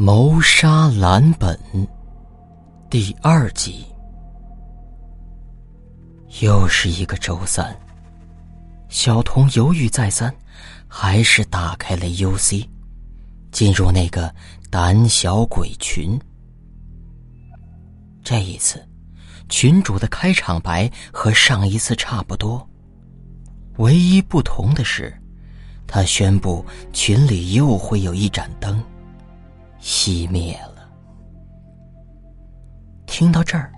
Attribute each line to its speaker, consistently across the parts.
Speaker 1: 谋杀蓝本第二集，又是一个周三。小童犹豫再三，还是打开了 UC，进入那个胆小鬼群。这一次，群主的开场白和上一次差不多，唯一不同的是，他宣布群里又会有一盏灯。熄灭了。听到这儿，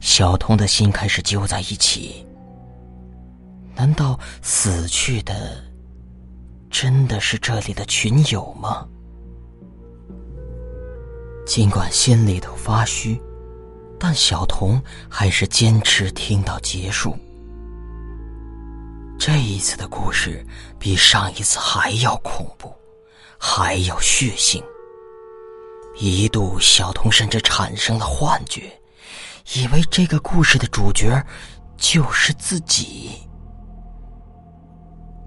Speaker 1: 小童的心开始揪在一起。难道死去的真的是这里的群友吗？尽管心里头发虚，但小童还是坚持听到结束。这一次的故事比上一次还要恐怖，还要血腥。一度，小童甚至产生了幻觉，以为这个故事的主角就是自己。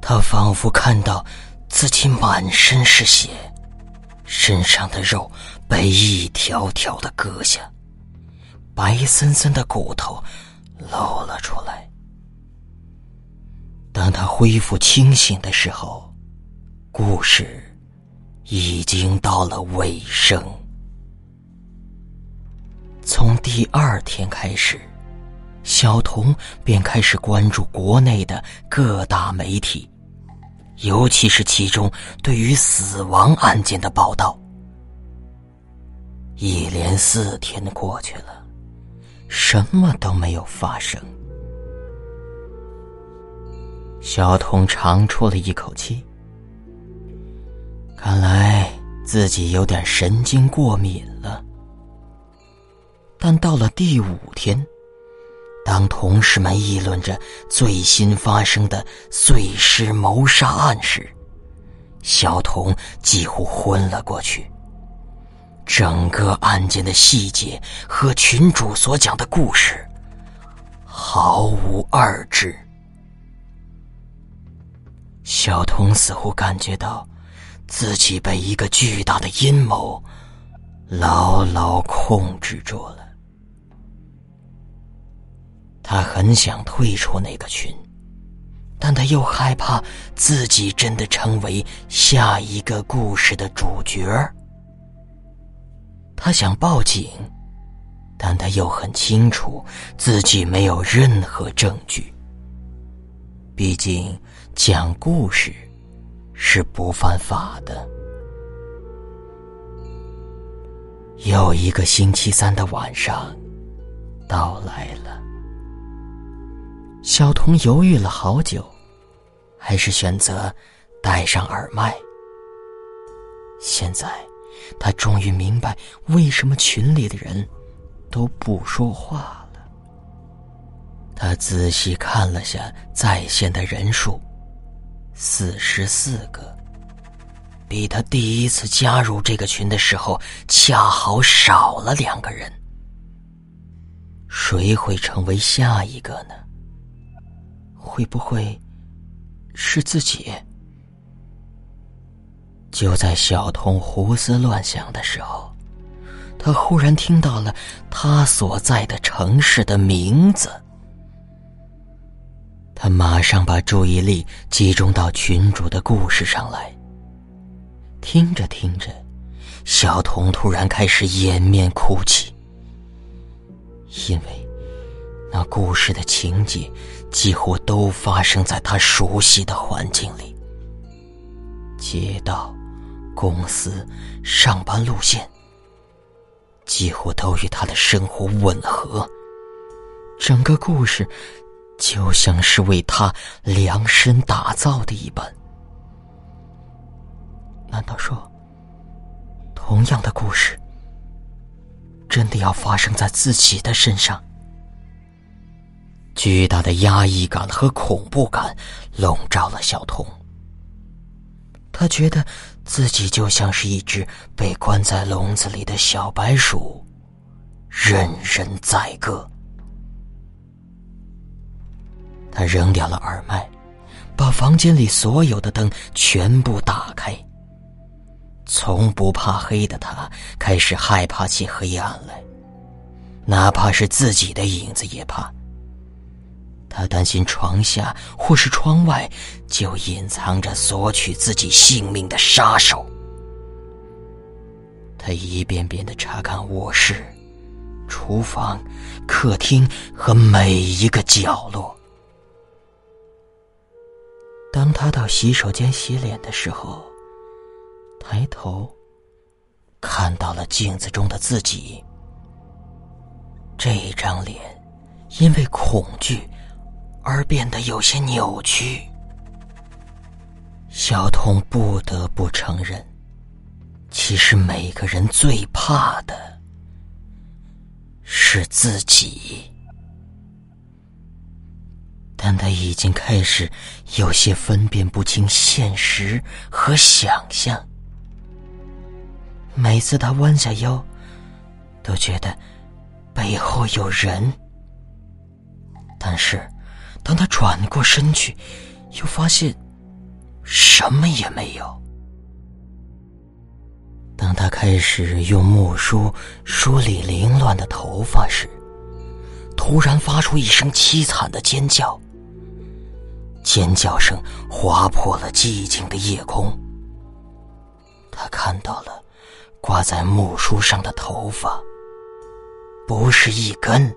Speaker 1: 他仿佛看到自己满身是血，身上的肉被一条条的割下，白森森的骨头露了出来。当他恢复清醒的时候，故事。已经到了尾声。从第二天开始，小童便开始关注国内的各大媒体，尤其是其中对于死亡案件的报道。一连四天过去了，什么都没有发生。小童长出了一口气。看来自己有点神经过敏了。但到了第五天，当同事们议论着最新发生的碎尸谋杀案时，小童几乎昏了过去。整个案件的细节和群主所讲的故事毫无二致。小童似乎感觉到。自己被一个巨大的阴谋牢牢控制住了。他很想退出那个群，但他又害怕自己真的成为下一个故事的主角。他想报警，但他又很清楚自己没有任何证据。毕竟讲故事。是不犯法的。又一个星期三的晚上到来了，小童犹豫了好久，还是选择戴上耳麦。现在，他终于明白为什么群里的人都不说话了。他仔细看了下在线的人数。四十四个，比他第一次加入这个群的时候恰好少了两个人。谁会成为下一个呢？会不会是自己？就在小童胡思乱想的时候，他忽然听到了他所在的城市的名字。他马上把注意力集中到群主的故事上来。听着听着，小童突然开始掩面哭泣，因为那故事的情节几乎都发生在他熟悉的环境里：街道、公司、上班路线，几乎都与他的生活吻合。整个故事。就像是为他量身打造的一般。难道说，同样的故事真的要发生在自己的身上？巨大的压抑感和恐怖感笼罩了小童。他觉得自己就像是一只被关在笼子里的小白鼠，任人宰割。他扔掉了耳麦，把房间里所有的灯全部打开。从不怕黑的他，开始害怕起黑暗来，哪怕是自己的影子也怕。他担心床下或是窗外，就隐藏着索取自己性命的杀手。他一遍遍的查看卧室、厨房、客厅和每一个角落。当他到洗手间洗脸的时候，抬头看到了镜子中的自己。这张脸因为恐惧而变得有些扭曲。小童不得不承认，其实每个人最怕的是自己。但他已经开始有些分辨不清现实和想象。每次他弯下腰，都觉得背后有人；但是，当他转过身去，又发现什么也没有。当他开始用木梳梳理凌乱的头发时，突然发出一声凄惨的尖叫，尖叫声划破了寂静的夜空。他看到了。挂在木梳上的头发，不是一根，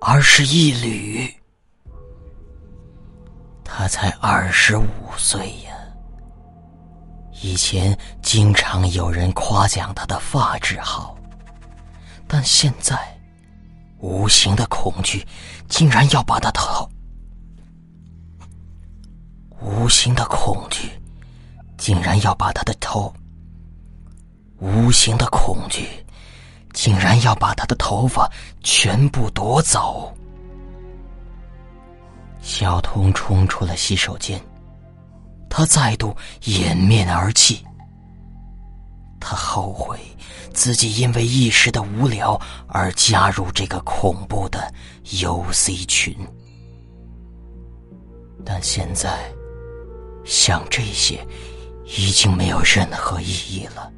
Speaker 1: 而是一缕。他才二十五岁呀。以前经常有人夸奖他的发质好，但现在，无形的恐惧竟然要把他头，无形的恐惧竟然要把他的头。无形的恐惧，竟然要把他的头发全部夺走。小童冲出了洗手间，他再度掩面而泣。他后悔自己因为一时的无聊而加入这个恐怖的 UC 群，但现在想这些已经没有任何意义了。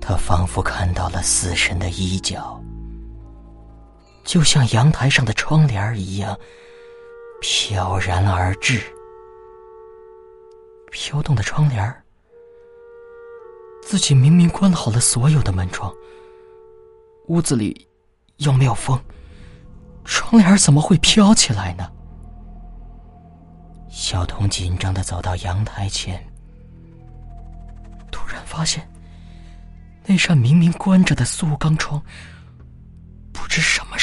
Speaker 1: 他仿佛看到了死神的衣角，就像阳台上的窗帘一样飘然而至。飘动的窗帘自己明明关好了所有的门窗，屋子里又没有风，窗帘怎么会飘起来呢？小童紧张的走到阳台前，突然发现。那扇明明关着的塑钢窗，不知什么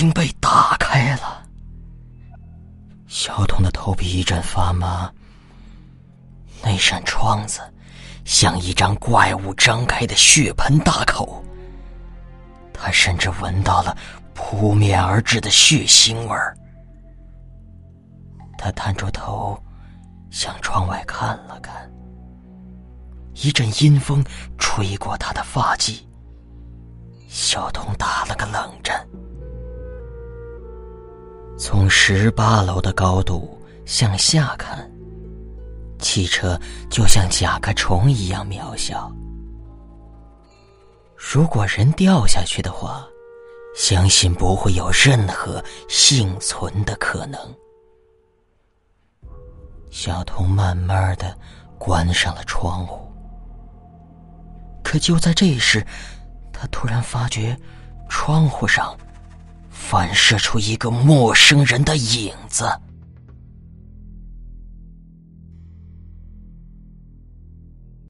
Speaker 1: 已经被打开了。小童的头皮一阵发麻。那扇窗子像一张怪物张开的血盆大口，他甚至闻到了扑面而至的血腥味儿。他探出头，向窗外看了看。一阵阴风吹过他的发髻，小童打了个冷战。从十八楼的高度向下看，汽车就像甲壳虫一样渺小。如果人掉下去的话，相信不会有任何幸存的可能。小童慢慢的关上了窗户。可就在这时，他突然发觉，窗户上反射出一个陌生人的影子。